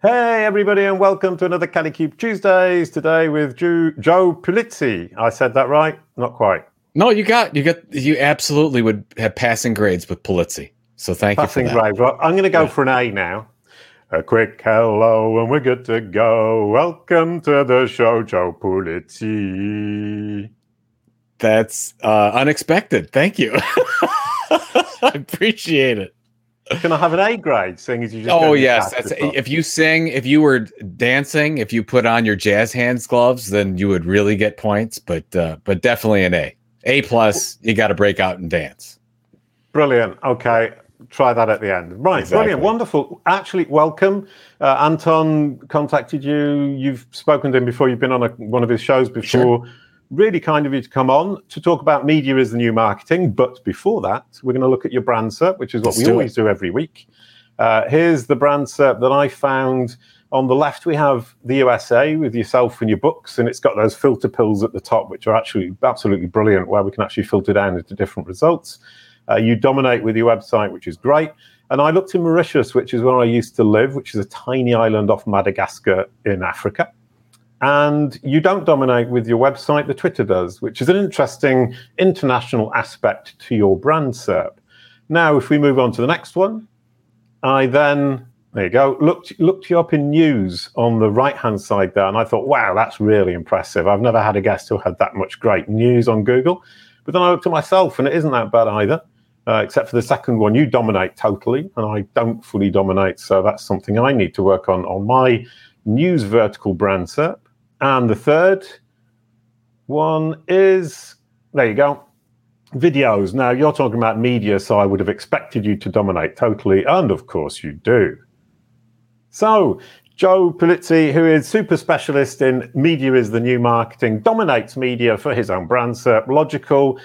Hey, everybody, and welcome to another Kalicube Tuesdays. Today with Joe, Joe Pulizzi. I said that right? Not quite. No, you got you got you absolutely would have passing grades with Pulizzi. So thank passing you for that. grades. Well, I'm going to go yeah. for an A now. A quick hello, and we're good to go. Welcome to the show, Joe Pulizzi. That's uh, unexpected. Thank you. I appreciate it. Can I have an A grade? Seeing as you just oh yes, that's if you sing, if you were dancing, if you put on your jazz hands gloves, then you would really get points. But uh, but definitely an A, A plus. You got to break out and dance. Brilliant. Okay, try that at the end. Right, exactly. brilliant, wonderful. Actually, welcome. Uh, Anton contacted you. You've spoken to him before. You've been on a, one of his shows before. Sure really kind of you to come on to talk about media is the new marketing. But before that, we're going to look at your brand SERP, which is what Let's we do always it. do every week. Uh, here's the brand SERP that I found. On the left, we have the USA with yourself and your books, and it's got those filter pills at the top, which are actually absolutely brilliant, where we can actually filter down into different results. Uh, you dominate with your website, which is great. And I looked in Mauritius, which is where I used to live, which is a tiny island off Madagascar in Africa and you don't dominate with your website, the Twitter does, which is an interesting international aspect to your brand SERP. Now, if we move on to the next one, I then there you go. Looked looked you up in news on the right hand side there, and I thought, wow, that's really impressive. I've never had a guest who had that much great news on Google. But then I looked at myself, and it isn't that bad either. Uh, except for the second one, you dominate totally, and I don't fully dominate. So that's something I need to work on on my news vertical brand SERP. And the third one is there you go videos. Now, you're talking about media, so I would have expected you to dominate totally. And of course, you do. So, Joe Pulizzi, who is super specialist in media is the new marketing, dominates media for his own brand, SERP Logical.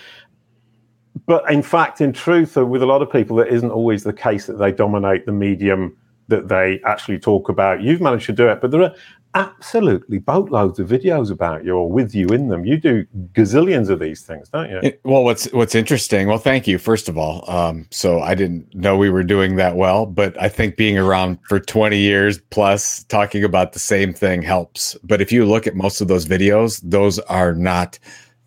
But in fact, in truth, with a lot of people, it isn't always the case that they dominate the medium that they actually talk about. You've managed to do it, but there are absolutely boatloads of videos about you or with you in them. You do gazillions of these things, don't you? It, well, what's what's interesting? Well, thank you first of all. Um, so I didn't know we were doing that well, but I think being around for 20 years plus talking about the same thing helps. But if you look at most of those videos, those are not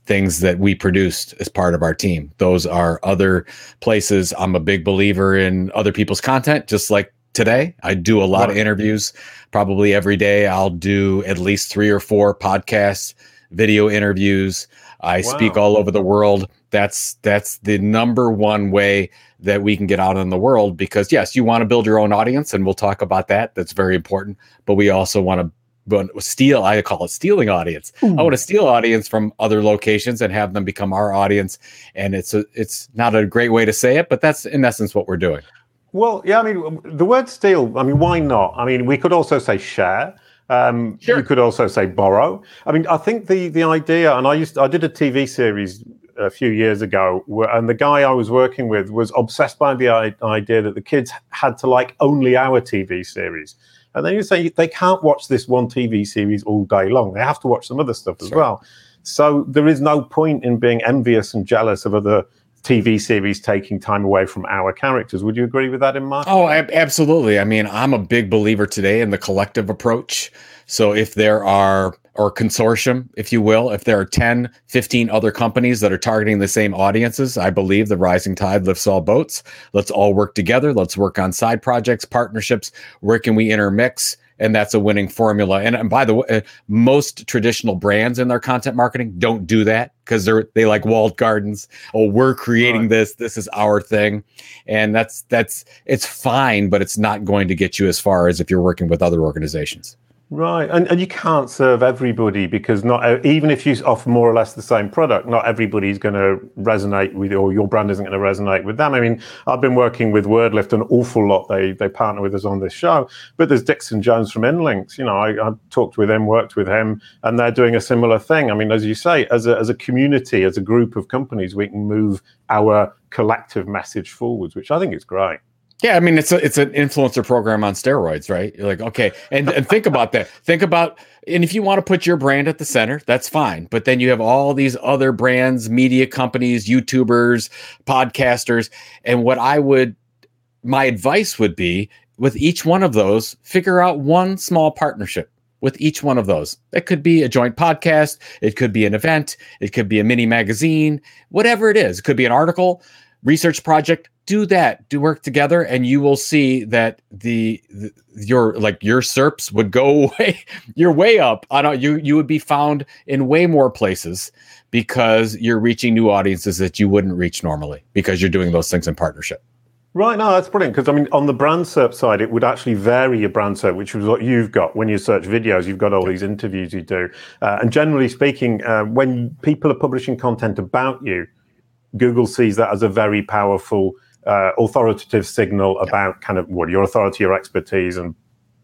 things that we produced as part of our team. Those are other places. I'm a big believer in other people's content, just like today. I do a lot of interviews probably every day. I'll do at least three or four podcasts, video interviews. I wow. speak all over the world. That's that's the number one way that we can get out in the world because yes, you want to build your own audience and we'll talk about that. That's very important. But we also want to but steal i call it stealing audience Ooh. i want to steal audience from other locations and have them become our audience and it's a, it's not a great way to say it but that's in essence what we're doing well, yeah, I mean, the word steal, I mean, why not? I mean, we could also say share. Um, sure. You could also say borrow. I mean, I think the the idea, and I used, I did a TV series a few years ago, and the guy I was working with was obsessed by the idea that the kids had to like only our TV series. And then you say they can't watch this one TV series all day long; they have to watch some other stuff as sure. well. So there is no point in being envious and jealous of other TV series taking time away from our characters. Would you agree with that in Mark? Oh, absolutely. I mean, I'm a big believer today in the collective approach. So if there are or consortium, if you will, if there are 10, 15 other companies that are targeting the same audiences, I believe the rising tide lifts all boats. Let's all work together. Let's work on side projects, partnerships. Where can we intermix? And that's a winning formula. And, and by the way, most traditional brands in their content marketing don't do that because they're they like walled gardens. Oh, we're creating right. this. This is our thing, and that's that's it's fine, but it's not going to get you as far as if you're working with other organizations. Right, and and you can't serve everybody because not even if you offer more or less the same product, not everybody's going to resonate with, or your brand isn't going to resonate with them. I mean, I've been working with Wordlift an awful lot. They they partner with us on this show, but there's Dixon Jones from Inlinks. You know, I, I talked with him, worked with him, and they're doing a similar thing. I mean, as you say, as a as a community, as a group of companies, we can move our collective message forwards, which I think is great. Yeah, I mean it's a, it's an influencer program on steroids, right? You're like, okay, and and think about that. Think about and if you want to put your brand at the center, that's fine. But then you have all these other brands, media companies, YouTubers, podcasters, and what I would my advice would be with each one of those, figure out one small partnership with each one of those. It could be a joint podcast, it could be an event, it could be a mini magazine, whatever it is. It could be an article, research project. Do that. Do work together, and you will see that the, the your like your SERPs would go way you're way up. I don't you you would be found in way more places because you're reaching new audiences that you wouldn't reach normally because you're doing those things in partnership. Right, no, that's brilliant because I mean, on the brand SERP side, it would actually vary your brand SERP, which is what you've got when you search videos. You've got all these interviews you do, uh, and generally speaking, uh, when people are publishing content about you, Google sees that as a very powerful, uh, authoritative signal about kind of what your authority, your expertise, and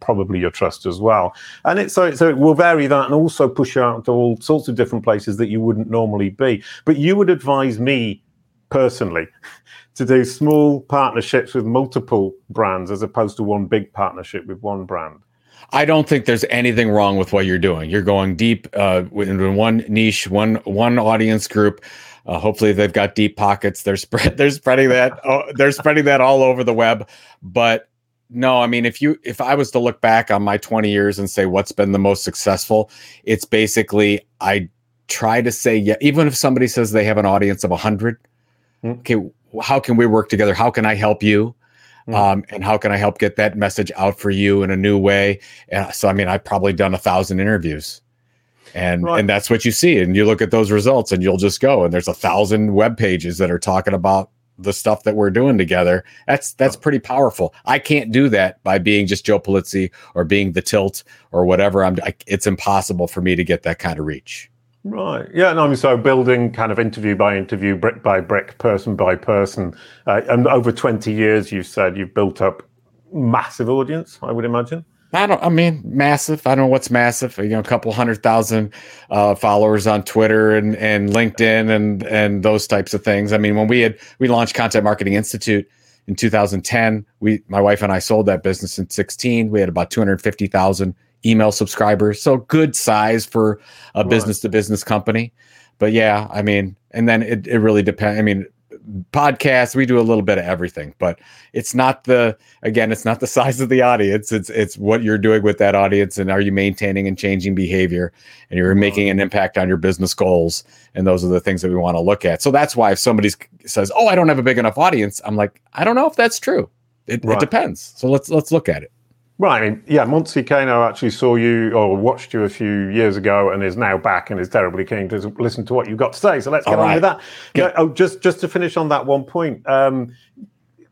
probably your trust as well. And it so so it will vary that and also push you out to all sorts of different places that you wouldn't normally be. But you would advise me personally to do small partnerships with multiple brands as opposed to one big partnership with one brand. I don't think there's anything wrong with what you're doing. You're going deep uh, in one niche, one one audience group. Uh, hopefully, they've got deep pockets. They're spread. They're spreading that. Oh, they're spreading that all over the web. But no, I mean, if you if I was to look back on my 20 years and say what's been the most successful, it's basically I try to say yeah. Even if somebody says they have an audience of 100, hmm. okay, how can we work together? How can I help you? Mm-hmm. Um, and how can I help get that message out for you in a new way? And so, I mean, I've probably done a thousand interviews, and right. and that's what you see. And you look at those results, and you'll just go, and there's a thousand web pages that are talking about the stuff that we're doing together. That's that's pretty powerful. I can't do that by being just Joe Pulizzi or being the Tilt or whatever. I'm. I, it's impossible for me to get that kind of reach. Right. Yeah. No, I mean, so building kind of interview by interview, brick by brick, person by person. Uh, and over 20 years, you've said you've built up massive audience, I would imagine. I don't, I mean, massive. I don't know what's massive. You know, a couple hundred thousand uh, followers on Twitter and, and LinkedIn and, and those types of things. I mean, when we had, we launched Content Marketing Institute in 2010, we, my wife and I sold that business in 16. We had about 250,000 email subscribers. So good size for a business to business company. But yeah, I mean, and then it, it really depends. I mean, podcasts, we do a little bit of everything, but it's not the again, it's not the size of the audience. It's it's what you're doing with that audience and are you maintaining and changing behavior and you're making an impact on your business goals. And those are the things that we want to look at. So that's why if somebody says, Oh, I don't have a big enough audience, I'm like, I don't know if that's true. It, right. it depends. So let's let's look at it. Right. I mean, yeah, Monty Kano actually saw you or watched you a few years ago and is now back and is terribly keen to listen to what you've got to say. So let's get All on right. with that. Yeah, oh, just just to finish on that one point. Um,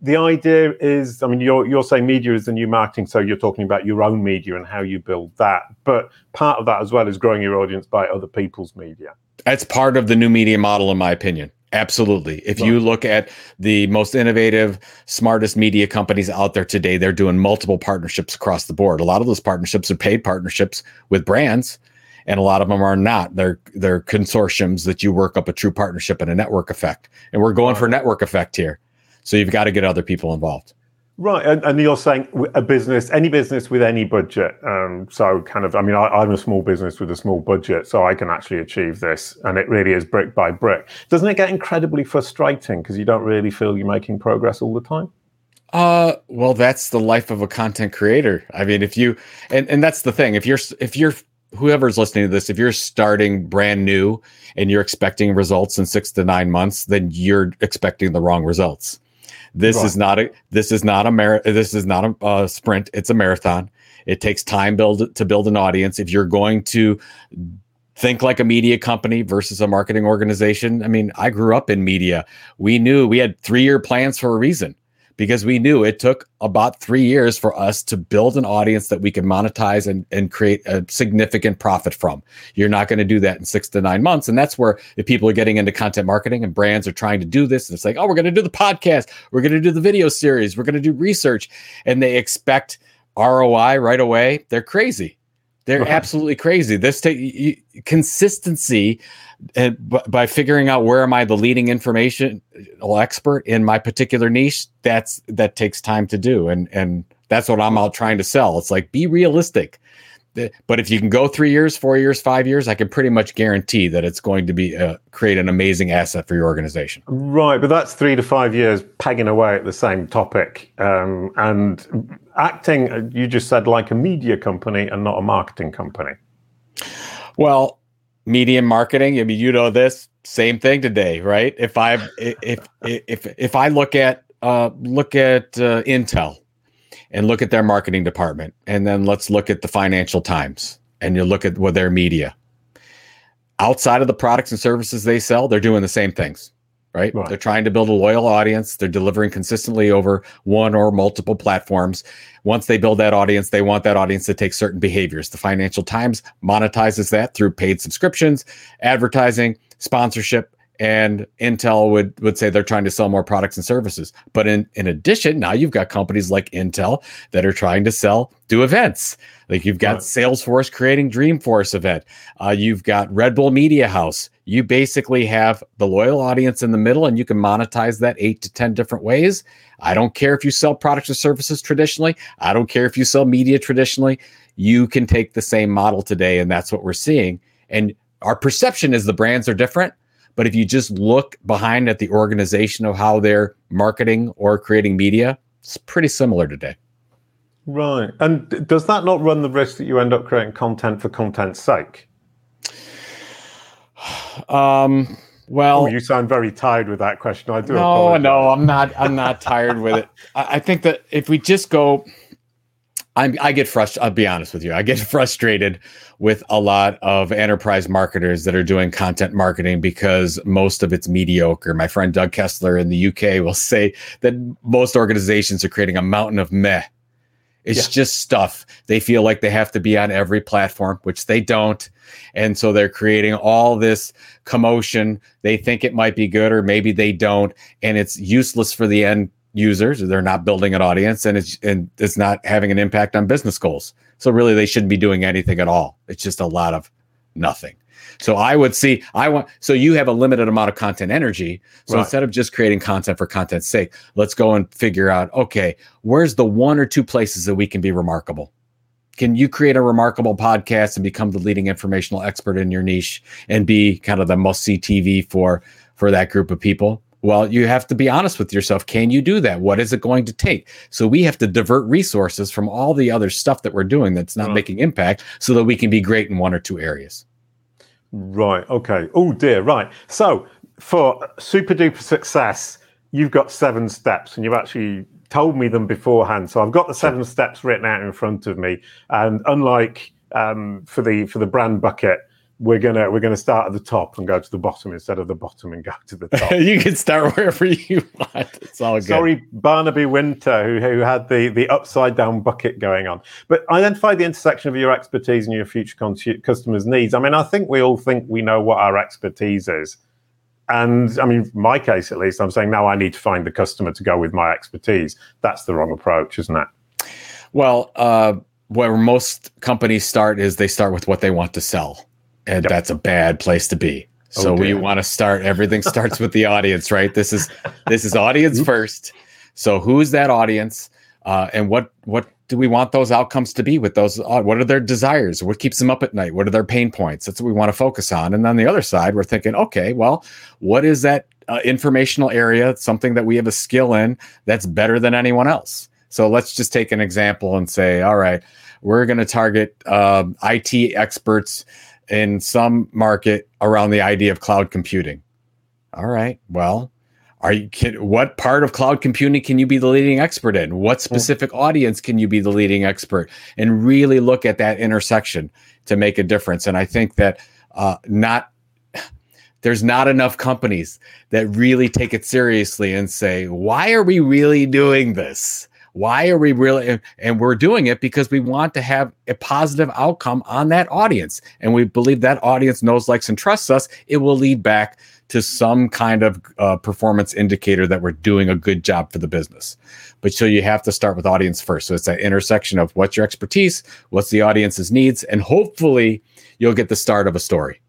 the idea is, I mean, you're you're saying media is the new marketing, so you're talking about your own media and how you build that. But part of that as well is growing your audience by other people's media. That's part of the new media model, in my opinion. Absolutely. If you look at the most innovative, smartest media companies out there today, they're doing multiple partnerships across the board. A lot of those partnerships are paid partnerships with brands, and a lot of them are not. They're they're consortiums that you work up a true partnership and a network effect. And we're going for network effect here. So you've got to get other people involved. Right, and, and, you're saying a business, any business with any budget. Um, so, kind of, I mean, I, am a small business with a small budget, so I can actually achieve this, and it really is brick by brick. Doesn't it get incredibly frustrating because you don't really feel you're making progress all the time? Uh, well, that's the life of a content creator. I mean, if you, and and that's the thing. If you're, if you're, whoever's listening to this, if you're starting brand new and you're expecting results in six to nine months, then you're expecting the wrong results this is not a this is not a mar- this is not a uh, sprint. It's a marathon. It takes time build to build an audience. If you're going to think like a media company versus a marketing organization, I mean, I grew up in media. We knew we had three year plans for a reason because we knew it took about three years for us to build an audience that we could monetize and, and create a significant profit from. You're not going to do that in six to nine months. And that's where if people are getting into content marketing and brands are trying to do this, and it's like, oh, we're going to do the podcast, we're going to do the video series, we're going to do research, and they expect ROI right away. They're crazy. They're absolutely crazy. This take consistency uh, by figuring out where am I the leading information expert in my particular niche. That's that takes time to do, and and that's what I'm out trying to sell. It's like be realistic. But if you can go three years, four years, five years, I can pretty much guarantee that it's going to be uh, create an amazing asset for your organization. Right, but that's three to five years pegging away at the same topic. Um, and acting, uh, you just said, like a media company and not a marketing company. Well, media marketing. I mean, you know this same thing today, right? If I if if if I look at uh, look at uh, Intel and look at their marketing department, and then let's look at the Financial Times and you look at what their media. Outside of the products and services they sell, they're doing the same things right? right? They're trying to build a loyal audience. They're delivering consistently over one or multiple platforms. Once they build that audience, they want that audience to take certain behaviors. The Financial Times monetizes that through paid subscriptions, advertising, sponsorship, and Intel would would say they're trying to sell more products and services. But in in addition, now you've got companies like Intel that are trying to sell do events. Like you've got right. Salesforce creating Dreamforce event. Uh, you've got Red Bull Media House. You basically have the loyal audience in the middle, and you can monetize that eight to ten different ways. I don't care if you sell products or services traditionally. I don't care if you sell media traditionally. You can take the same model today, and that's what we're seeing. And our perception is the brands are different but if you just look behind at the organization of how they're marketing or creating media, it's pretty similar today. Right. And does that not run the risk that you end up creating content for content's sake? Um, well, oh, you sound very tired with that question. I do. No, apologize. no, I'm not. I'm not tired with it. I, I think that if we just go I'm, I get frustrated. I'll be honest with you. I get frustrated with a lot of enterprise marketers that are doing content marketing because most of it's mediocre. My friend Doug Kessler in the UK will say that most organizations are creating a mountain of meh. It's yeah. just stuff. They feel like they have to be on every platform, which they don't. And so they're creating all this commotion. They think it might be good, or maybe they don't. And it's useless for the end users they're not building an audience and it's and it's not having an impact on business goals. So really they shouldn't be doing anything at all. It's just a lot of nothing. So i would see i want so you have a limited amount of content energy. So right. instead of just creating content for content's sake let's go and figure out okay where's the one or two places that we can be remarkable? Can you create a remarkable podcast and become the leading informational expert in your niche and be kind of the must see tv for for that group of people well, you have to be honest with yourself. Can you do that? What is it going to take? So we have to divert resources from all the other stuff that we're doing that's not right. making impact so that we can be great in one or two areas. Right. Okay. Oh dear. Right. So for super duper success, you've got seven steps and you've actually told me them beforehand. So I've got the seven steps written out in front of me. And unlike um, for the for the brand bucket, we're gonna we're gonna start at the top and go to the bottom instead of the bottom and go to the top. you can start wherever you want. It's all good. Sorry, Barnaby Winter, who who had the the upside down bucket going on. But identify the intersection of your expertise and your future con- customers' needs. I mean, I think we all think we know what our expertise is. And I mean, my case at least, I'm saying now I need to find the customer to go with my expertise. That's the wrong approach, isn't it? Well, uh, where most companies start is they start with what they want to sell and yep. that's a bad place to be. Oh, so we want to start everything starts with the audience, right? This is this is audience first. So who's that audience? Uh, and what what do we want those outcomes to be with those? Uh, what are their desires? What keeps them up at night? What are their pain points? That's what we want to focus on. And on the other side, we're thinking, okay, well, what is that uh, informational area? Something that we have a skill in that's better than anyone else. So let's just take an example and say, all right, we're going to target um, IT experts in some market around the idea of cloud computing. All right. Well, are you can, what part of cloud computing can you be the leading expert in? What hmm. specific audience can you be the leading expert? And really look at that intersection to make a difference. And I think that uh, not there's not enough companies that really take it seriously and say, why are we really doing this? Why are we really? And we're doing it because we want to have a positive outcome on that audience. And we believe that audience knows, likes, and trusts us. It will lead back to some kind of uh, performance indicator that we're doing a good job for the business. But so you have to start with audience first. So it's that intersection of what's your expertise, what's the audience's needs, and hopefully you'll get the start of a story.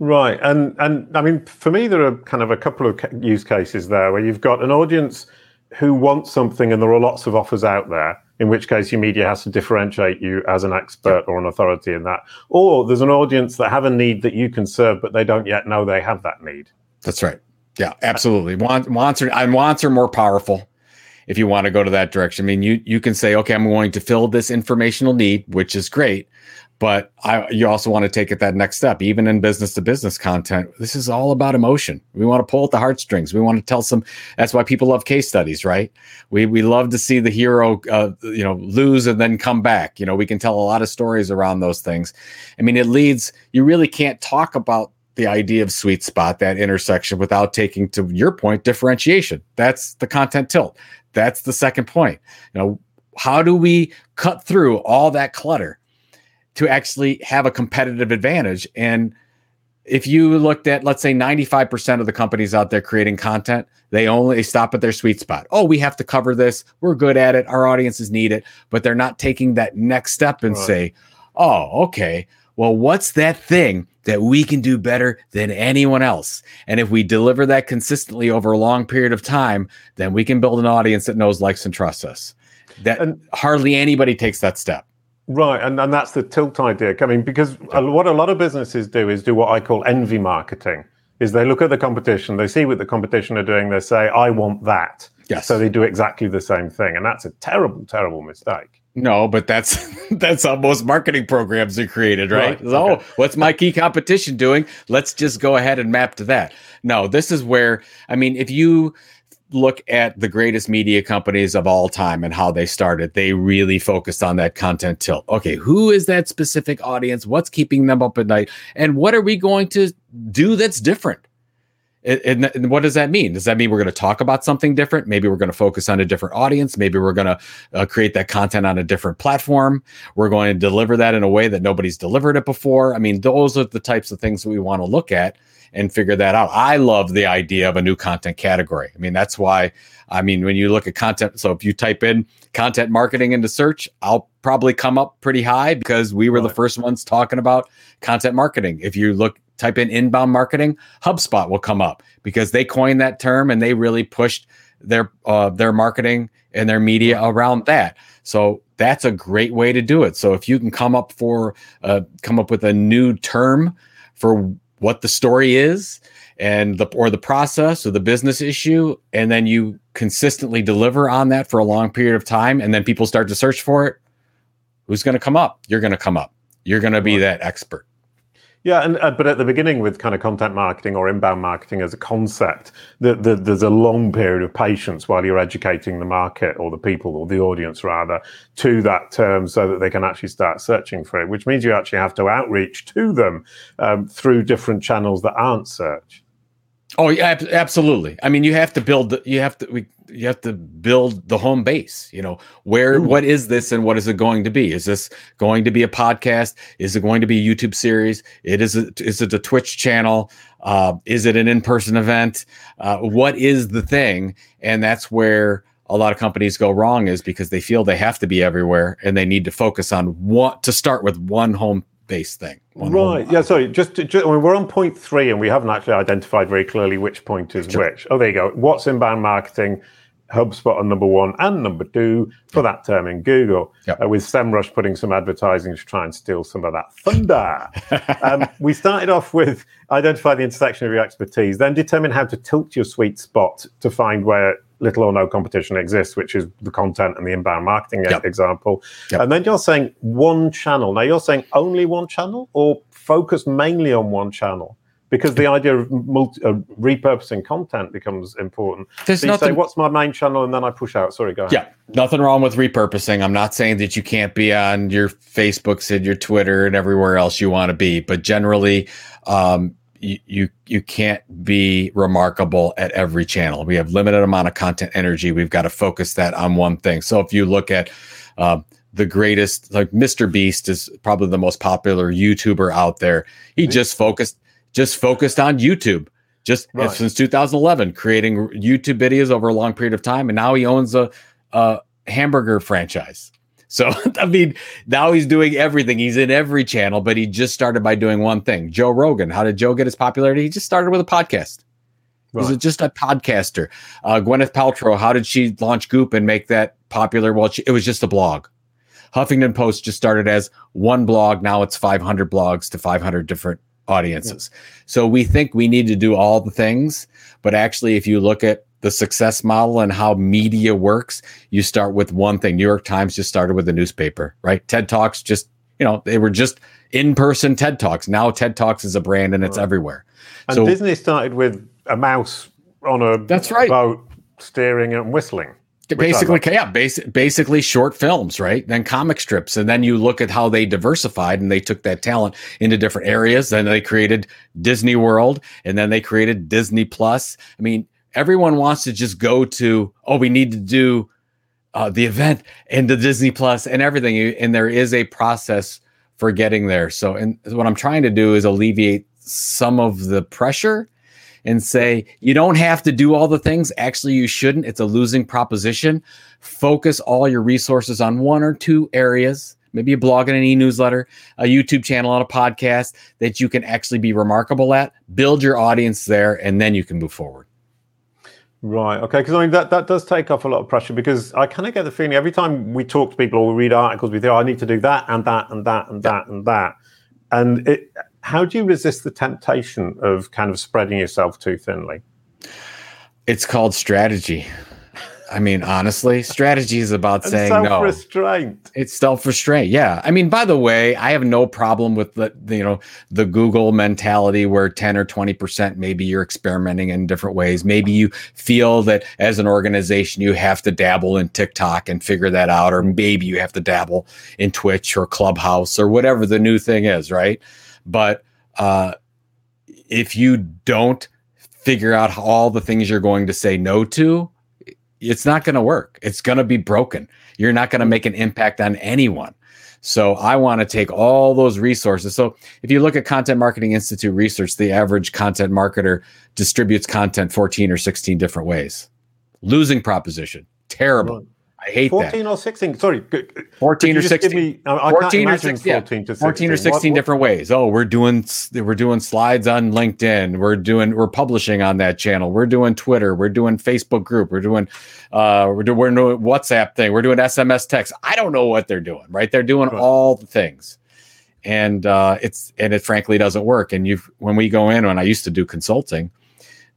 Right, and and I mean, for me, there are kind of a couple of use cases there where you've got an audience who wants something and there are lots of offers out there, in which case your media has to differentiate you as an expert or an authority in that. Or there's an audience that have a need that you can serve, but they don't yet know they have that need. That's right. Yeah, absolutely. Want, wants are and wants are more powerful if you want to go to that direction. I mean, you you can say, okay, I'm going to fill this informational need, which is great, but I, you also want to take it that next step. Even in business to business content, this is all about emotion. We want to pull at the heartstrings. We want to tell some. That's why people love case studies, right? We we love to see the hero, uh, you know, lose and then come back. You know, we can tell a lot of stories around those things. I mean, it leads. You really can't talk about the idea of sweet spot, that intersection, without taking to your point differentiation. That's the content tilt. That's the second point. You know, how do we cut through all that clutter? To actually have a competitive advantage. And if you looked at, let's say, 95% of the companies out there creating content, they only stop at their sweet spot. Oh, we have to cover this. We're good at it. Our audiences need it. But they're not taking that next step and right. say, oh, okay, well, what's that thing that we can do better than anyone else? And if we deliver that consistently over a long period of time, then we can build an audience that knows, likes, and trusts us. That and hardly anybody takes that step. Right, and, and that's the tilt idea. I mean, because what a lot of businesses do is do what I call envy marketing. Is they look at the competition, they see what the competition are doing, they say, "I want that." Yes. So they do exactly the same thing, and that's a terrible, terrible mistake. No, but that's that's how most marketing programs are created, right? right. Oh, okay. what's my key competition doing? Let's just go ahead and map to that. No, this is where I mean, if you look at the greatest media companies of all time and how they started, they really focused on that content tilt. Okay, who is that specific audience? What's keeping them up at night? And what are we going to do that's different? And, and, what does that mean? Does that mean we're going to talk about something different? Maybe we're going to focus on a different audience. Maybe we're going to uh, create that content on a different platform. We're going to deliver that in a way that nobody's delivered it before. I mean, those are the types of things that we want to look at and figure that out. I love the idea of a new content category. I mean, that's why, I mean, when you look at content, so if you type in content marketing into search, I'll probably come up pretty high because we were right. the first ones talking about content marketing. If you look, type in inbound marketing, HubSpot will come up because they coined that term and they really pushed their uh, their marketing and their media around that. So that's a great way to do it. So if you can come up for uh, come up with a new term for what the story is and the or the process or the business issue and then you consistently deliver on that for a long period of time and then people start to search for it who's going to come up? You're going to come up. You're going to be that expert yeah, and uh, but at the beginning with kind of content marketing or inbound marketing as a concept, the, the, there's a long period of patience while you're educating the market or the people or the audience rather to that term so that they can actually start searching for it. Which means you actually have to outreach to them um, through different channels that aren't search. Oh, yeah, absolutely. I mean, you have to build. The, You have to. We, you have to build the home base. You know, where Ooh. what is this and what is it going to be? Is this going to be a podcast? Is it going to be a YouTube series? It is. A, is it a Twitch channel? Uh, is it an in-person event? Uh, what is the thing? And that's where a lot of companies go wrong is because they feel they have to be everywhere and they need to focus on what to start with one home base thing. Right. Yeah. Sorry. Just, just I mean, we're on point three, and we haven't actually identified very clearly which point is sure. which. Oh, there you go. What's inbound marketing? HubSpot on number one and number two for that term in Google, yep. uh, with SEMrush putting some advertising to try and steal some of that thunder. um, we started off with identify the intersection of your expertise, then determine how to tilt your sweet spot to find where little or no competition exists, which is the content and the inbound marketing yep. example. Yep. And then you're saying one channel. Now you're saying only one channel or focus mainly on one channel? Because the idea of multi, uh, repurposing content becomes important. There's so you nothing, say, "What's my main channel?" and then I push out. Sorry, go ahead. Yeah, nothing wrong with repurposing. I'm not saying that you can't be on your Facebooks and your Twitter and everywhere else you want to be, but generally, um, you, you you can't be remarkable at every channel. We have limited amount of content energy. We've got to focus that on one thing. So if you look at uh, the greatest, like Mr. Beast is probably the most popular YouTuber out there. He just focused just focused on YouTube. Just right. since 2011, creating YouTube videos over a long period of time, and now he owns a, a hamburger franchise. So, I mean, now he's doing everything. He's in every channel, but he just started by doing one thing. Joe Rogan. How did Joe get his popularity? He just started with a podcast. Right. Was it just a podcaster? Uh, Gwyneth Paltrow, how did she launch Goop and make that popular? Well, she, it was just a blog. Huffington Post just started as one blog. Now it's 500 blogs to 500 different audiences. Yeah. So we think we need to do all the things. But actually, if you look at the success model and how media works, you start with one thing. New York Times just started with a newspaper, right? TED Talks just, you know, they were just in person TED Talks. Now TED Talks is a brand and it's right. everywhere. And so, Disney started with a mouse on a that's right. boat steering and whistling. Basically, yeah, basic, basically short films, right? Then comic strips, and then you look at how they diversified and they took that talent into different areas. Then they created Disney World, and then they created Disney Plus. I mean, everyone wants to just go to, oh, we need to do uh, the event and the Disney Plus and everything, and there is a process for getting there. So, and what I'm trying to do is alleviate some of the pressure and say, you don't have to do all the things. Actually, you shouldn't. It's a losing proposition. Focus all your resources on one or two areas, maybe a blog and an e newsletter, a YouTube channel, and a podcast that you can actually be remarkable at. Build your audience there, and then you can move forward. Right. Okay. Because I mean that that does take off a lot of pressure because I kind of get the feeling every time we talk to people or we read articles, we think, oh, I need to do that and that and that and that and that. And it, how do you resist the temptation of kind of spreading yourself too thinly? It's called strategy. I mean, honestly, strategy is about saying self-restraint. no. It's self-restraint. Yeah. I mean, by the way, I have no problem with the you know the Google mentality where 10 or 20% maybe you're experimenting in different ways. Maybe you feel that as an organization you have to dabble in TikTok and figure that out, or maybe you have to dabble in Twitch or Clubhouse or whatever the new thing is, right? But uh, if you don't figure out all the things you're going to say no to, it's not going to work. It's going to be broken. You're not going to make an impact on anyone. So I want to take all those resources. So if you look at Content Marketing Institute research, the average content marketer distributes content 14 or 16 different ways. Losing proposition. Terrible. I hate 14 that. or 16. Sorry. 14 or 16. Me, I, 14 or 16, 14 to 16. 14 or 16 what, different ways. Oh, we're doing we're doing slides on LinkedIn. We're doing we're publishing on that channel. We're doing Twitter. We're doing Facebook group. We're doing uh we're doing, we're doing WhatsApp thing. We're doing SMS text. I don't know what they're doing, right? They're doing right. all the things. And uh it's and it frankly doesn't work. And you when we go in when I used to do consulting,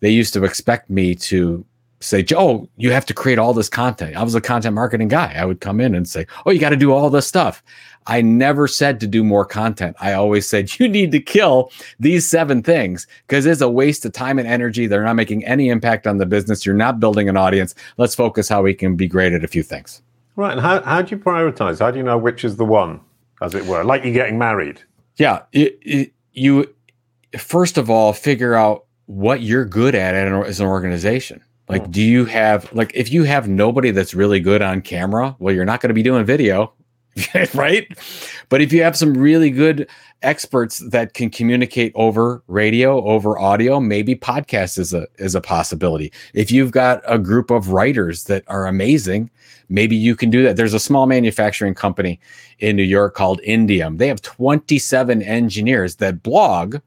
they used to expect me to say, Joe, oh, you have to create all this content. I was a content marketing guy. I would come in and say, Oh, you got to do all this stuff. I never said to do more content. I always said, You need to kill these seven things because it's a waste of time and energy. They're not making any impact on the business. You're not building an audience. Let's focus how we can be great at a few things. Right. And how, how do you prioritize? How do you know which is the one, as it were? Like you're getting married. Yeah. It, it, you, first of all, figure out what you're good at as an organization like, do you have like if you have nobody that's really good on camera, well, you're not going to be doing video, right? But if you have some really good experts that can communicate over radio, over audio, maybe podcast is a is a possibility. If you've got a group of writers that are amazing, maybe you can do that. There's a small manufacturing company in New York called Indium. They have 27 engineers that blog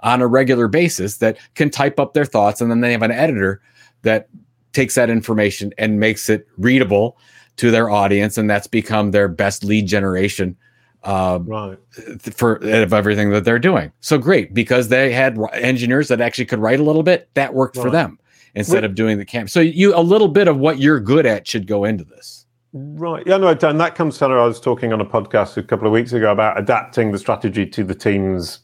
on a regular basis that can type up their thoughts and then they have an editor that takes that information and makes it readable to their audience, and that's become their best lead generation uh, right. for of everything that they're doing. So great because they had engineers that actually could write a little bit. That worked right. for them instead Wait. of doing the camp. So you a little bit of what you're good at should go into this. Right. Yeah, no, and that comes to I was talking on a podcast a couple of weeks ago about adapting the strategy to the team's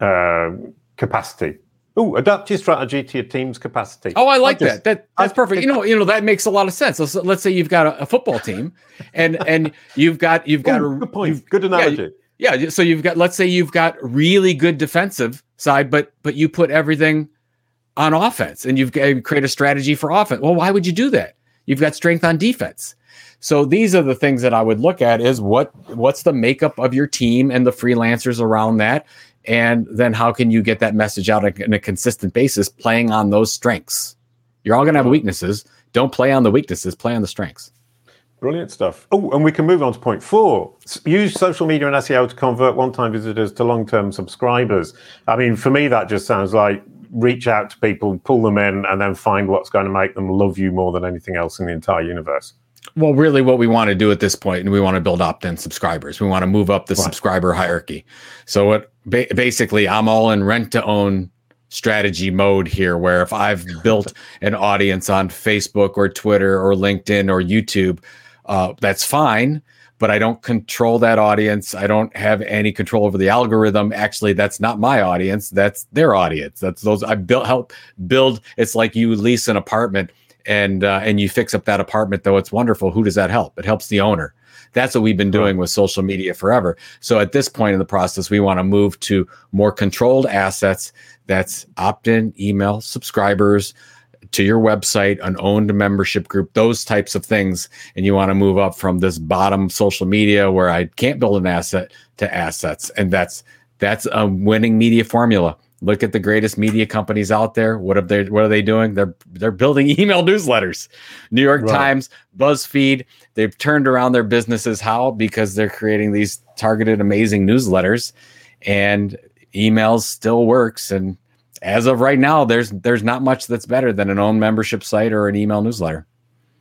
uh, capacity. Oh, adapt your strategy to your team's capacity. Oh, I like I just, that. That that's I, perfect. You know, you know that makes a lot of sense. Let's, let's say you've got a, a, football team, and and you've got you've got Ooh, a good point. Good analogy. Yeah, yeah, so you've got let's say you've got really good defensive side, but but you put everything on offense, and you've got to create a strategy for offense. Well, why would you do that? You've got strength on defense. So these are the things that I would look at is what what's the makeup of your team and the freelancers around that and then how can you get that message out on a consistent basis playing on those strengths? You're all going to have weaknesses. Don't play on the weaknesses play on the strengths. Brilliant stuff. Oh and we can move on to point four. Use social media and seo to convert one-time visitors to long-term subscribers. I mean for me that just sounds like reach out to people, pull them in, and then find what's going to make them love you more than anything else in the entire universe. Well, really, what we want to do at this point, and we want to build opt-in subscribers. We want to move up the right. subscriber hierarchy. So, what ba- basically, I'm all in rent-to-own strategy mode here, where if I've built an audience on Facebook or Twitter or LinkedIn or YouTube, uh, that's fine but I don't control that audience. I don't have any control over the algorithm. Actually, that's not my audience. That's their audience. That's those I built help build. It's like you lease an apartment and uh, and you fix up that apartment though it's wonderful. Who does that help? It helps the owner. That's what we've been doing with social media forever. So at this point in the process, we want to move to more controlled assets. That's opt-in, email, subscribers, to your website, an owned membership group, those types of things. And you want to move up from this bottom social media where I can't build an asset to assets. And that's that's a winning media formula. Look at the greatest media companies out there. What are they what are they doing? They're they're building email newsletters. New York right. Times, BuzzFeed, they've turned around their businesses how? Because they're creating these targeted amazing newsletters and emails still works and as of right now, there's there's not much that's better than an own membership site or an email newsletter.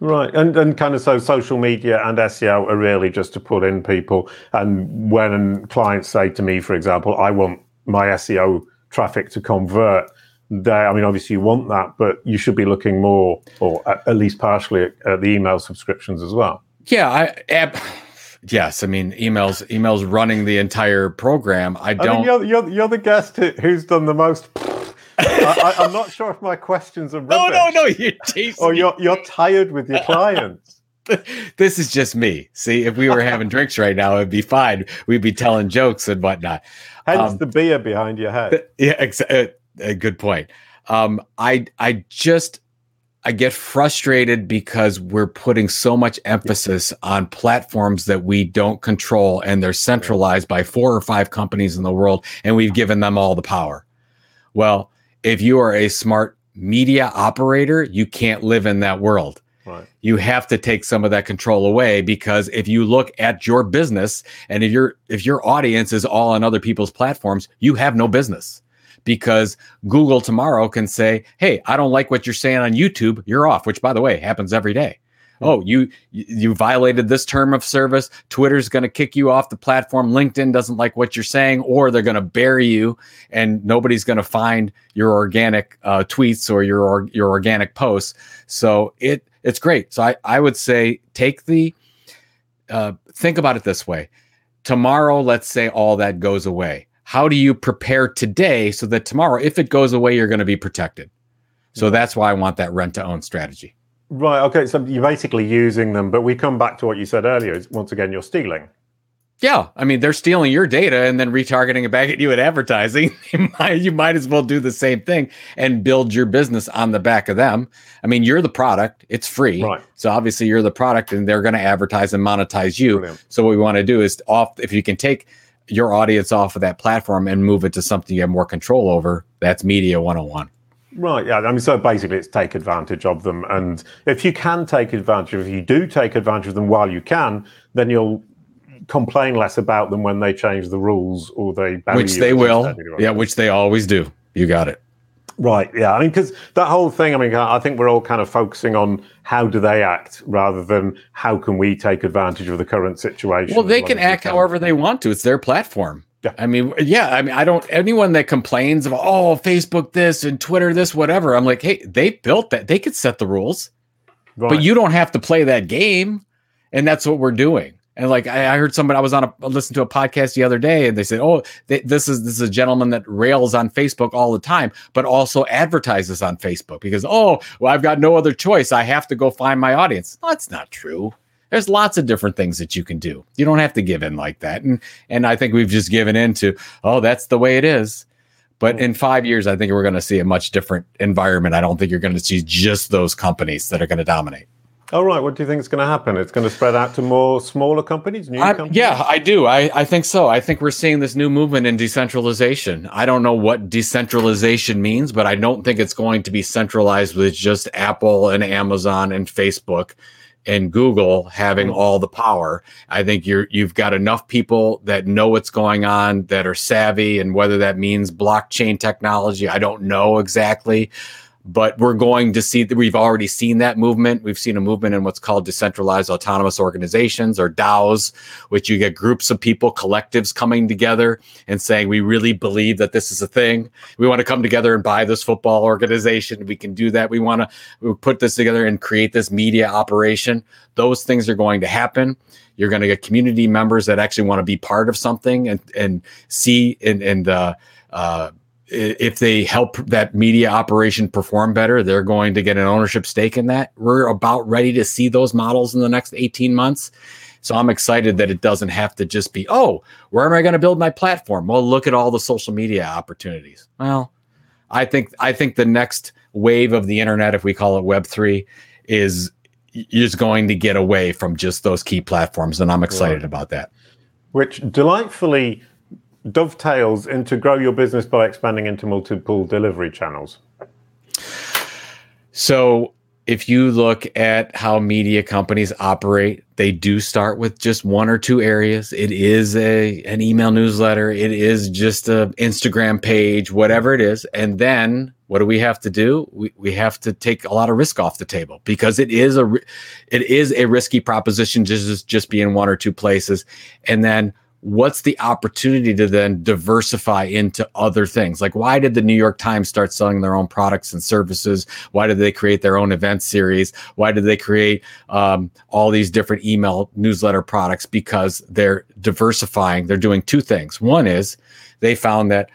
Right, and and kind of so social media and SEO are really just to put in people. And when clients say to me, for example, I want my SEO traffic to convert, they, I mean, obviously you want that, but you should be looking more, or at, at least partially, at, at, the email subscriptions as well. Yeah, I. Ab- Yes, I mean emails. Emails running the entire program. I don't. I mean, you're, you're, you're the guest who's done the most I, am not sure if my questions are. Rubbish, no, no, no. You're or you're you're tired with your clients. this is just me. See, if we were having drinks right now, it'd be fine. We'd be telling jokes and whatnot. Hence um, the beer behind your head. Yeah, ex- uh, a good point. Um, I I just I get frustrated because we're putting so much emphasis on platforms that we don't control and they're centralized by four or five companies in the world and we've given them all the power. Well, if you are a smart media operator, you can't live in that world. Right. You have to take some of that control away because if you look at your business and if your if your audience is all on other people's platforms, you have no business. Because Google tomorrow can say, "Hey, I don't like what you're saying on YouTube. You're off," which by the way happens every day oh you you violated this term of service twitter's going to kick you off the platform linkedin doesn't like what you're saying or they're going to bury you and nobody's going to find your organic uh, tweets or your or, your organic posts so it it's great so i i would say take the uh, think about it this way tomorrow let's say all that goes away how do you prepare today so that tomorrow if it goes away you're going to be protected so that's why i want that rent to own strategy Right. Okay. So you're basically using them, but we come back to what you said earlier. Once again, you're stealing. Yeah, I mean they're stealing your data and then retargeting it back at you at advertising. you, might, you might as well do the same thing and build your business on the back of them. I mean, you're the product; it's free, right. so obviously you're the product, and they're going to advertise and monetize you. Brilliant. So what we want to do is off if you can take your audience off of that platform and move it to something you have more control over. That's media 101. Right. Yeah. I mean, so basically, it's take advantage of them, and if you can take advantage, of if you do take advantage of them while you can, then you'll complain less about them when they change the rules or they which they will. Yeah, which they always do. You got it. Right. Yeah. I mean, because that whole thing. I mean, I think we're all kind of focusing on how do they act rather than how can we take advantage of the current situation. Well, they can act can. however they want to. It's their platform. Yeah. I mean, yeah. I mean, I don't, anyone that complains of, oh, Facebook this and Twitter this, whatever, I'm like, hey, they built that. They could set the rules, right. but you don't have to play that game. And that's what we're doing. And like, I, I heard somebody, I was on a, listen to a podcast the other day and they said, oh, they, this is, this is a gentleman that rails on Facebook all the time, but also advertises on Facebook because, oh, well, I've got no other choice. I have to go find my audience. that's not true there's lots of different things that you can do. You don't have to give in like that. And and I think we've just given in to, oh, that's the way it is. But in five years, I think we're going to see a much different environment. I don't think you're going to see just those companies that are going to dominate. All right. What do you think is going to happen? It's going to spread out to more smaller companies, new I, companies? Yeah, I do. I, I think so. I think we're seeing this new movement in decentralization. I don't know what decentralization means, but I don't think it's going to be centralized with just Apple and Amazon and Facebook and Google having mm. all the power. I think you're you've got enough people that know what's going on that are savvy and whether that means blockchain technology, I don't know exactly but we're going to see that we've already seen that movement. We've seen a movement in what's called decentralized autonomous organizations or DAOs, which you get groups of people, collectives coming together and saying, we really believe that this is a thing. We want to come together and buy this football organization. We can do that. We want to put this together and create this media operation. Those things are going to happen. You're going to get community members that actually want to be part of something and, and see and, and, uh, uh, if they help that media operation perform better, they're going to get an ownership stake in that. We're about ready to see those models in the next 18 months. So I'm excited that it doesn't have to just be, oh, where am I going to build my platform? Well, look at all the social media opportunities. Well, I think I think the next wave of the internet, if we call it Web three, is is going to get away from just those key platforms, and I'm excited right. about that. Which delightfully dovetails into grow your business by expanding into multiple delivery channels? So, if you look at how media companies operate, they do start with just one or two areas. It is a an email newsletter, it is just a Instagram page, whatever it is, and then what do we have to do? We, we have to take a lot of risk off the table because it is a it is a risky proposition just just be in one or two places, and then what's the opportunity to then diversify into other things? Like, why did the New York Times start selling their own products and services? Why did they create their own event series? Why did they create um, all these different email newsletter products? Because they're diversifying. They're doing two things. One is they found that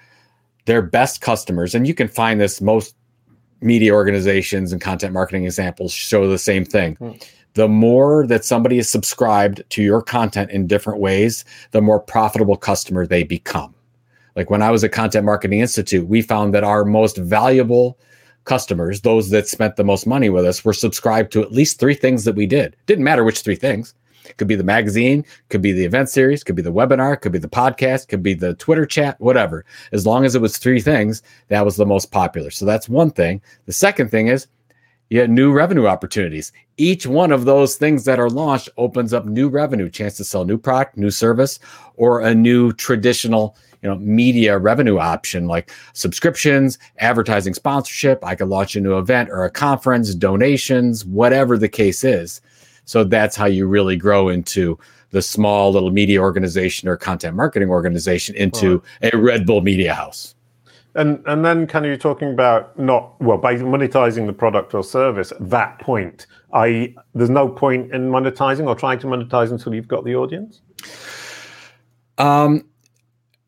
their best customers, and you can find this most media organizations and content marketing examples show the same thing. Mm the more that somebody is subscribed to your content in different ways, the more profitable customer they become. Like when I was at Content Marketing Institute, we found that our most valuable customers, those that spent the most money with us, were subscribed to at least three things that we did. Didn't matter which three things. Could be the magazine, could be the event series, could be the webinar, could be the podcast, could be the Twitter chat, whatever. As long as it was three things, that was the most popular. So that's one thing. The second thing is get new revenue opportunities. Each one of those things that are launched opens up new revenue, chance to sell new product, new service, or a new traditional, you know, media revenue option like subscriptions, advertising sponsorship. I could launch a new event or a conference, donations, whatever the case is. So that's how you really grow into the small little media organization or content marketing organization into a Red Bull media house. And and then kind of you're talking about not well by monetizing the product or service at that point. I there's no point in monetizing or trying to monetize until you've got the audience. Um,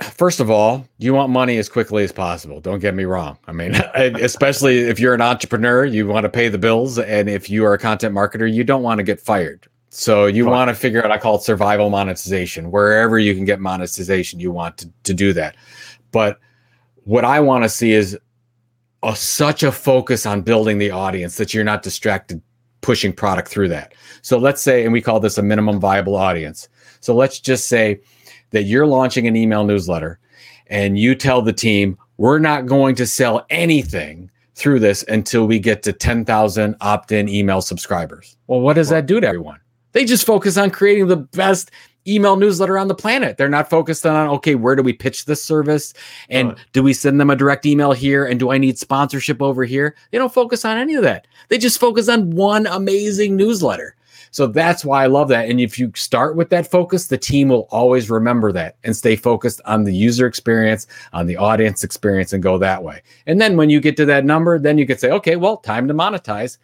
first of all, you want money as quickly as possible. Don't get me wrong. I mean, especially if you're an entrepreneur, you want to pay the bills, and if you are a content marketer, you don't want to get fired. So you want to figure out, I call it survival monetization. Wherever you can get monetization, you want to, to do that. But what I want to see is a, such a focus on building the audience that you're not distracted pushing product through that. So let's say, and we call this a minimum viable audience. So let's just say that you're launching an email newsletter and you tell the team, we're not going to sell anything through this until we get to 10,000 opt in email subscribers. Well, what does that do to everyone? They just focus on creating the best email newsletter on the planet. They're not focused on, okay, where do we pitch this service? And right. do we send them a direct email here? And do I need sponsorship over here? They don't focus on any of that. They just focus on one amazing newsletter. So that's why I love that. And if you start with that focus, the team will always remember that and stay focused on the user experience, on the audience experience, and go that way. And then when you get to that number, then you can say, okay, well, time to monetize.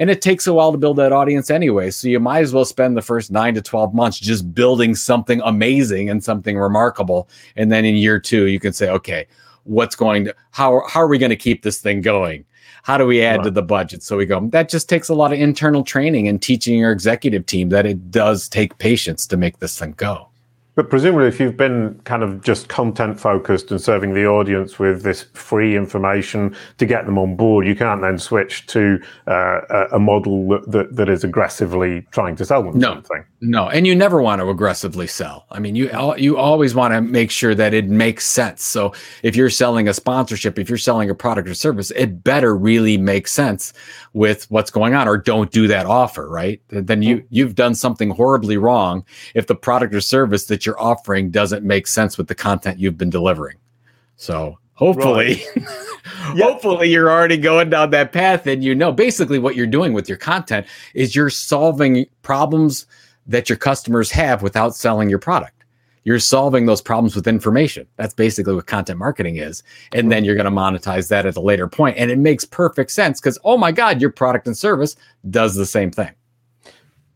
And it takes a while to build that audience anyway. So you might as well spend the first nine to 12 months just building something amazing and something remarkable. And then in year two, you can say, okay, what's going to, how, how are we going to keep this thing going? How do we add to the budget? So we go, that just takes a lot of internal training and teaching your executive team that it does take patience to make this thing go. But presumably, if you've been kind of just content focused and serving the audience with this free information to get them on board, you can't then switch to uh, a model that, that, that is aggressively trying to sell them no, something. No, and you never want to aggressively sell. I mean, you you always want to make sure that it makes sense. So if you're selling a sponsorship, if you're selling a product or service, it better really make sense with what's going on, or don't do that offer. Right? Then you you've done something horribly wrong if the product or service that you're offering doesn't make sense with the content you've been delivering. So hopefully right. hopefully you're already going down that path and you know basically what you're doing with your content is you're solving problems that your customers have without selling your product. You're solving those problems with information. That's basically what content marketing is. And then you're going to monetize that at a later point. And it makes perfect sense because oh my god your product and service does the same thing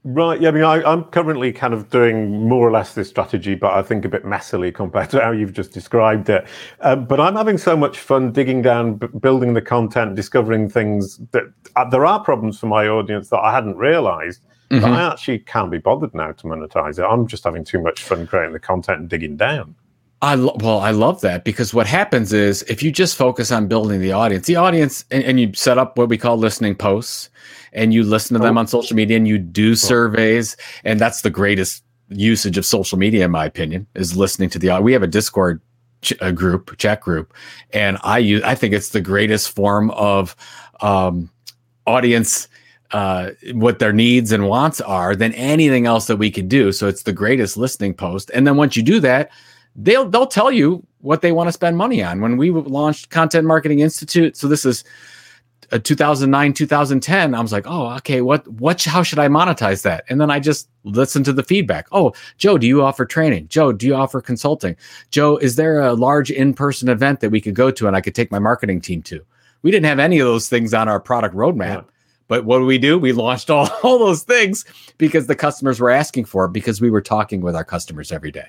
Right. Yeah. I mean, I, am currently kind of doing more or less this strategy, but I think a bit messily compared to how you've just described it. Um, but I'm having so much fun digging down, b- building the content, discovering things that uh, there are problems for my audience that I hadn't realized. Mm-hmm. I actually can't be bothered now to monetize it. I'm just having too much fun creating the content and digging down. I lo- well, I love that because what happens is if you just focus on building the audience, the audience, and, and you set up what we call listening posts, and you listen to them oh. on social media and you do surveys and that's the greatest usage of social media in my opinion is listening to the we have a discord ch- a group chat group and i use i think it's the greatest form of um, audience uh, what their needs and wants are than anything else that we could do. So it's the greatest listening post. And then once you do that they'll they'll tell you what they want to spend money on. When we launched content marketing institute so this is Uh, 2009 2010 i was like oh okay what what how should i monetize that? And then i just listened to the feedback. Oh joe do you offer training? Joe do you offer consulting? Joe is there a large in-person event that we could go to and i could take my marketing team to? We didn't have any of those things on our product roadmap yeah. but what do we do? We launched all, all those things because the customers were asking for it because we were talking with our customers every day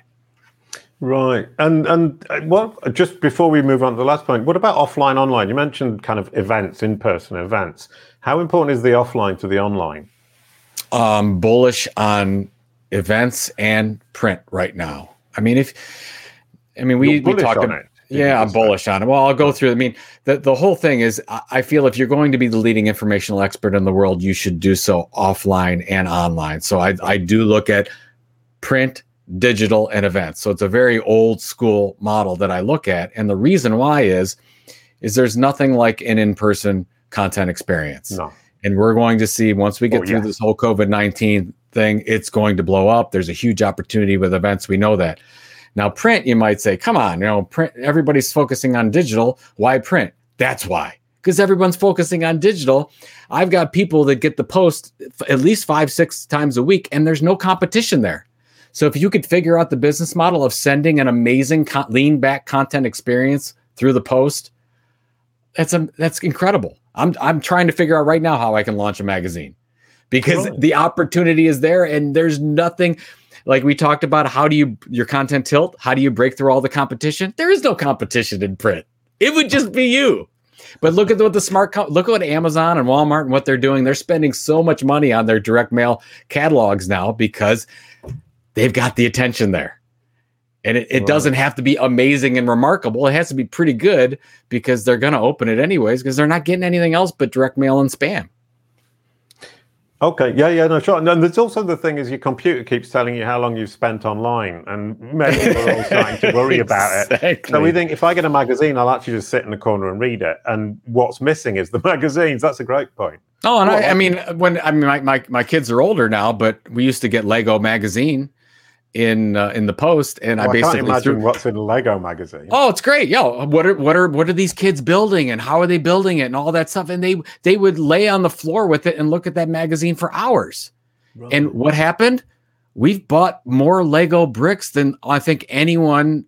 Right, and and uh, what? Just before we move on to the last point, what about offline, online? You mentioned kind of events, in-person events. How important is the offline to the online? Um, bullish on events and print right now. I mean, if I mean we we talked about it. Yeah, I'm bullish on it. Well, I'll go through. I mean, the the whole thing is, I feel if you're going to be the leading informational expert in the world, you should do so offline and online. So I I do look at print digital and events. So it's a very old school model that I look at. And the reason why is, is there's nothing like an in-person content experience. No. And we're going to see once we get oh, through this whole COVID-19 thing, it's going to blow up. There's a huge opportunity with events. We know that. Now, print, you might say, come on, you know, print, everybody's focusing on digital. Why print? That's why. Because everyone's focusing on digital. I've got people that get the post at least five, six times a week, and there's no competition there. So if you could figure out the business model of sending an amazing lean back content experience through the post, that's a, that's incredible. I'm I'm trying to figure out right now how I can launch a magazine because the opportunity is there and there's nothing like we talked about how do you your content tilt? How do you break through all the competition? There is no competition in print. It would just be you. But look at what the smart co- look at what Amazon and Walmart and what they're doing. They're spending so much money on their direct mail catalogs now because they've got the attention there. And it, it right. doesn't have to be amazing and remarkable. It has to be pretty good because they're going to open it anyways because they're not getting anything else but direct mail and spam. Okay, yeah, yeah, no, sure. And there's also the thing is your computer keeps telling you how long you've spent online, and many people are all starting to worry about it. So we think if I get a magazine, I'll actually just sit in the corner and read it. And what's missing is the magazines. That's a great point. Oh, and well, I, I mean, when I mean, my, my my kids are older now, but we used to get Lego magazine in uh, in the post, and well, I basically I can't imagine threw, what's in Lego magazine. Oh, it's great! Yo, what are what are what are these kids building, and how are they building it, and all that stuff? And they they would lay on the floor with it and look at that magazine for hours. Right. And what happened? We've bought more Lego bricks than I think anyone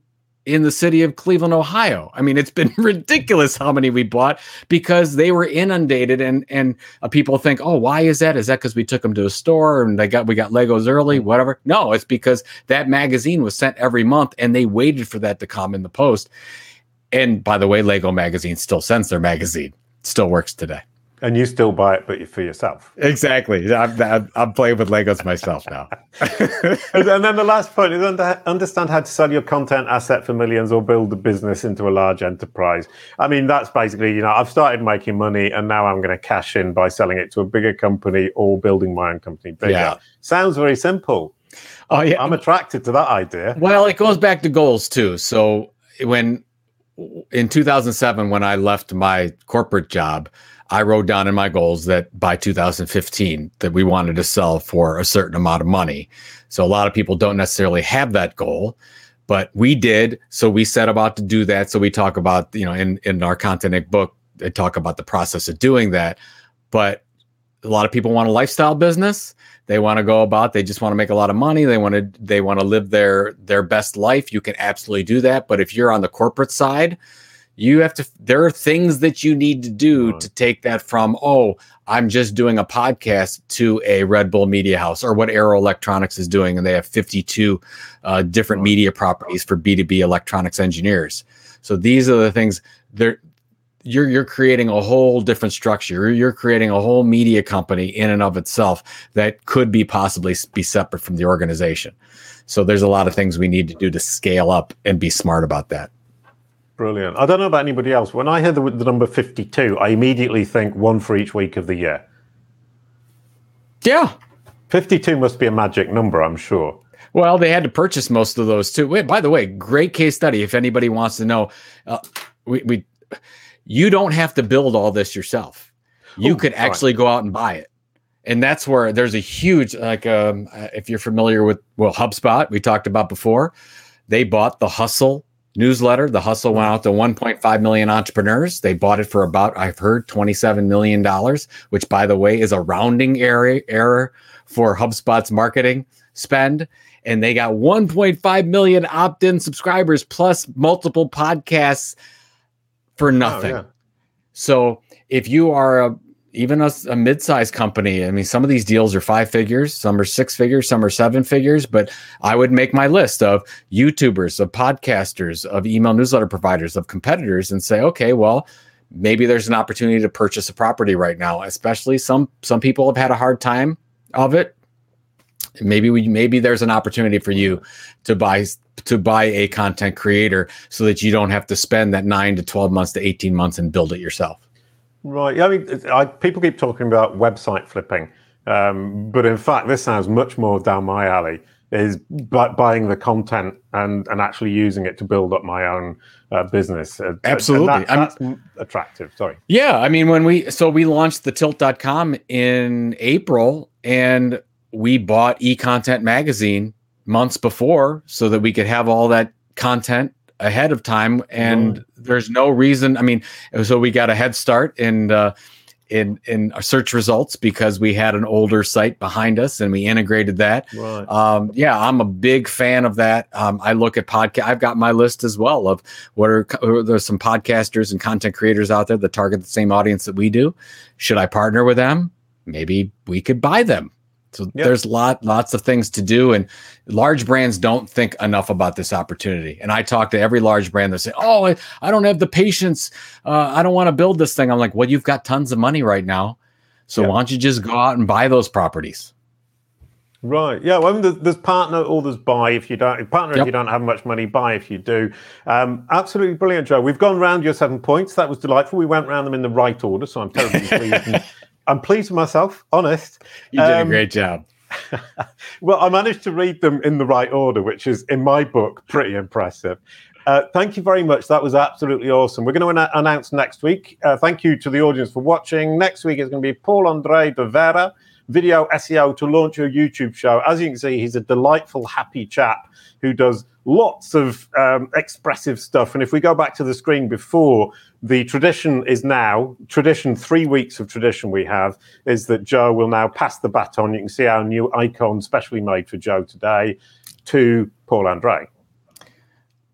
in the city of Cleveland, Ohio. I mean, it's been ridiculous how many we bought because they were inundated, and and uh, people think, oh, why is that? Is that because we took them to a store and they got we got Legos early, mm-hmm. whatever? No, it's because that magazine was sent every month, and they waited for that to come in the post. And by the way, Lego magazine still sends their magazine, still works today. And you still buy it, but for yourself. Exactly. I'm, I'm, playing with Legos myself now. and then the last point is under, understand how to sell your content asset for millions or build a business into a large enterprise. I mean, that's basically, you know, I've started making money and now I'm going to cash in by selling it to a bigger company or building my own company bigger. Yeah. Sounds very simple. Oh, yeah. I'm attracted to that idea. Well, it goes back to goals too. So when in 2007, when I left my corporate job, I wrote down in my goals that by 2015 that we wanted to sell for a certain amount of money. So a lot of people don't necessarily have that goal, but we did. So we set about to do that. So we talk about, you know, in, in our content book, they talk about the process of doing that. But a lot of people want a lifestyle business. They want to go about, they just want to make a lot of money. They want to, they want to live their their best life. You can absolutely do that. But if you're on the corporate side, you have to there are things that you need to do to take that from oh i'm just doing a podcast to a red bull media house or what arrow electronics is doing and they have 52 uh, different media properties for b2b electronics engineers. So these are the things they're you're you're creating a whole different structure. You're creating a whole media company in and of itself that could be possibly be separate from the organization. So there's a lot of things we need to do to scale up and be smart about that Brilliant. I don't know about anybody else. When I hear the, the number 52, I immediately think one for each week of the year. Yeah. 52 must be a magic number, I'm sure. Well, they had to purchase most of those too. Wait, by the way, great case study. If anybody wants to know, uh, we, we, you don't have to build all this yourself. You Ooh, could actually go out and buy it, and that's where there's a huge like. Um, uh, if you're familiar with well, HubSpot, we talked about before, they bought the Hustle newsletter. The hustle went out to 1.5 million entrepreneurs. They bought it for about, I've heard, $27 million, which, by the way, is a rounding error, error for HubSpot's marketing spend. And they got 1.5 million opt in subscribers plus multiple podcasts for oh, nothing. Oh, yeah. So if you are a even a, a mid-sized company i mean some of these deals are five figures some are six figures some are seven figures but i would make my list of youtubers of podcasters of email newsletter providers of competitors and say okay well maybe there's an opportunity to purchase a property right now especially some some people have had a hard time of it. Maybe we maybe there's an opportunity for you to buy to buy a content creator so that you don't have to spend that 9 to 12 months to 18 months and build it yourself Right. Yeah. I mean, I, people keep talking about website flipping, um, but in fact, this sounds much more down my alley. Is buying the content and and actually using it to build up my own uh, business. Uh, Absolutely, that, that's attractive. Sorry. Yeah, I mean, when we so we launched the Tilt.com in April, and we bought E Content Magazine months before so that we could have all that content ahead of time, and there's no reason. I mean, so we got a head start in uh, in in our search results because we had an older site behind us and we integrated that. Right. Um, yeah, I'm a big fan of that. Um, I look at podcast. I've got my list as well of what are there's some podcasters and content creators out there that target the same audience that we do. Should I partner with them? Maybe we could buy them. So yep. there's lot lots of things to do, and large brands don't think enough about this opportunity. And I talk to every large brand that say, "Oh, I, I don't have the patience. Uh, I don't want to build this thing." I'm like, "Well, you've got tons of money right now, so yep. why don't you just go out and buy those properties?" Right. Yeah. Well, there's, there's partner or there's buy if you don't partner yep. if you don't have much money, buy if you do. Um, absolutely brilliant, Joe. We've gone round your seven points. That was delightful. We went round them in the right order, so I'm terribly pleased. I'm pleased with myself, honest. You did um, a great job. well, I managed to read them in the right order, which is, in my book, pretty impressive. Uh, thank you very much. That was absolutely awesome. We're going to an- announce next week. Uh, thank you to the audience for watching. Next week is going to be Paul Andre de Vera, video SEO to launch your YouTube show. As you can see, he's a delightful, happy chap who does lots of um, expressive stuff. And if we go back to the screen before, the tradition is now tradition, three weeks of tradition we have is that Joe will now pass the baton. You can see our new icon, specially made for Joe today, to Paul Andre.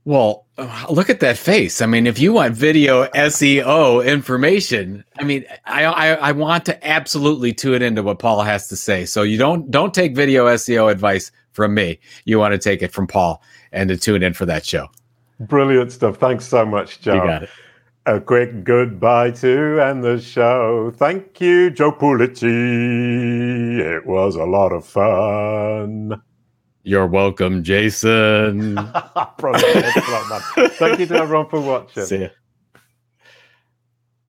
Well, uh, look at that face. I mean, if you want video SEO information, I mean, I, I, I want to absolutely tune into what Paul has to say. So you don't don't take video SEO advice from me. You want to take it from Paul and to tune in for that show. Brilliant stuff. Thanks so much, Joe. You got it. a quick goodbye to and the show. Thank you, Joe Pulizzi. It was a lot of fun. You're welcome, Jason. Thank you to everyone for watching. See ya.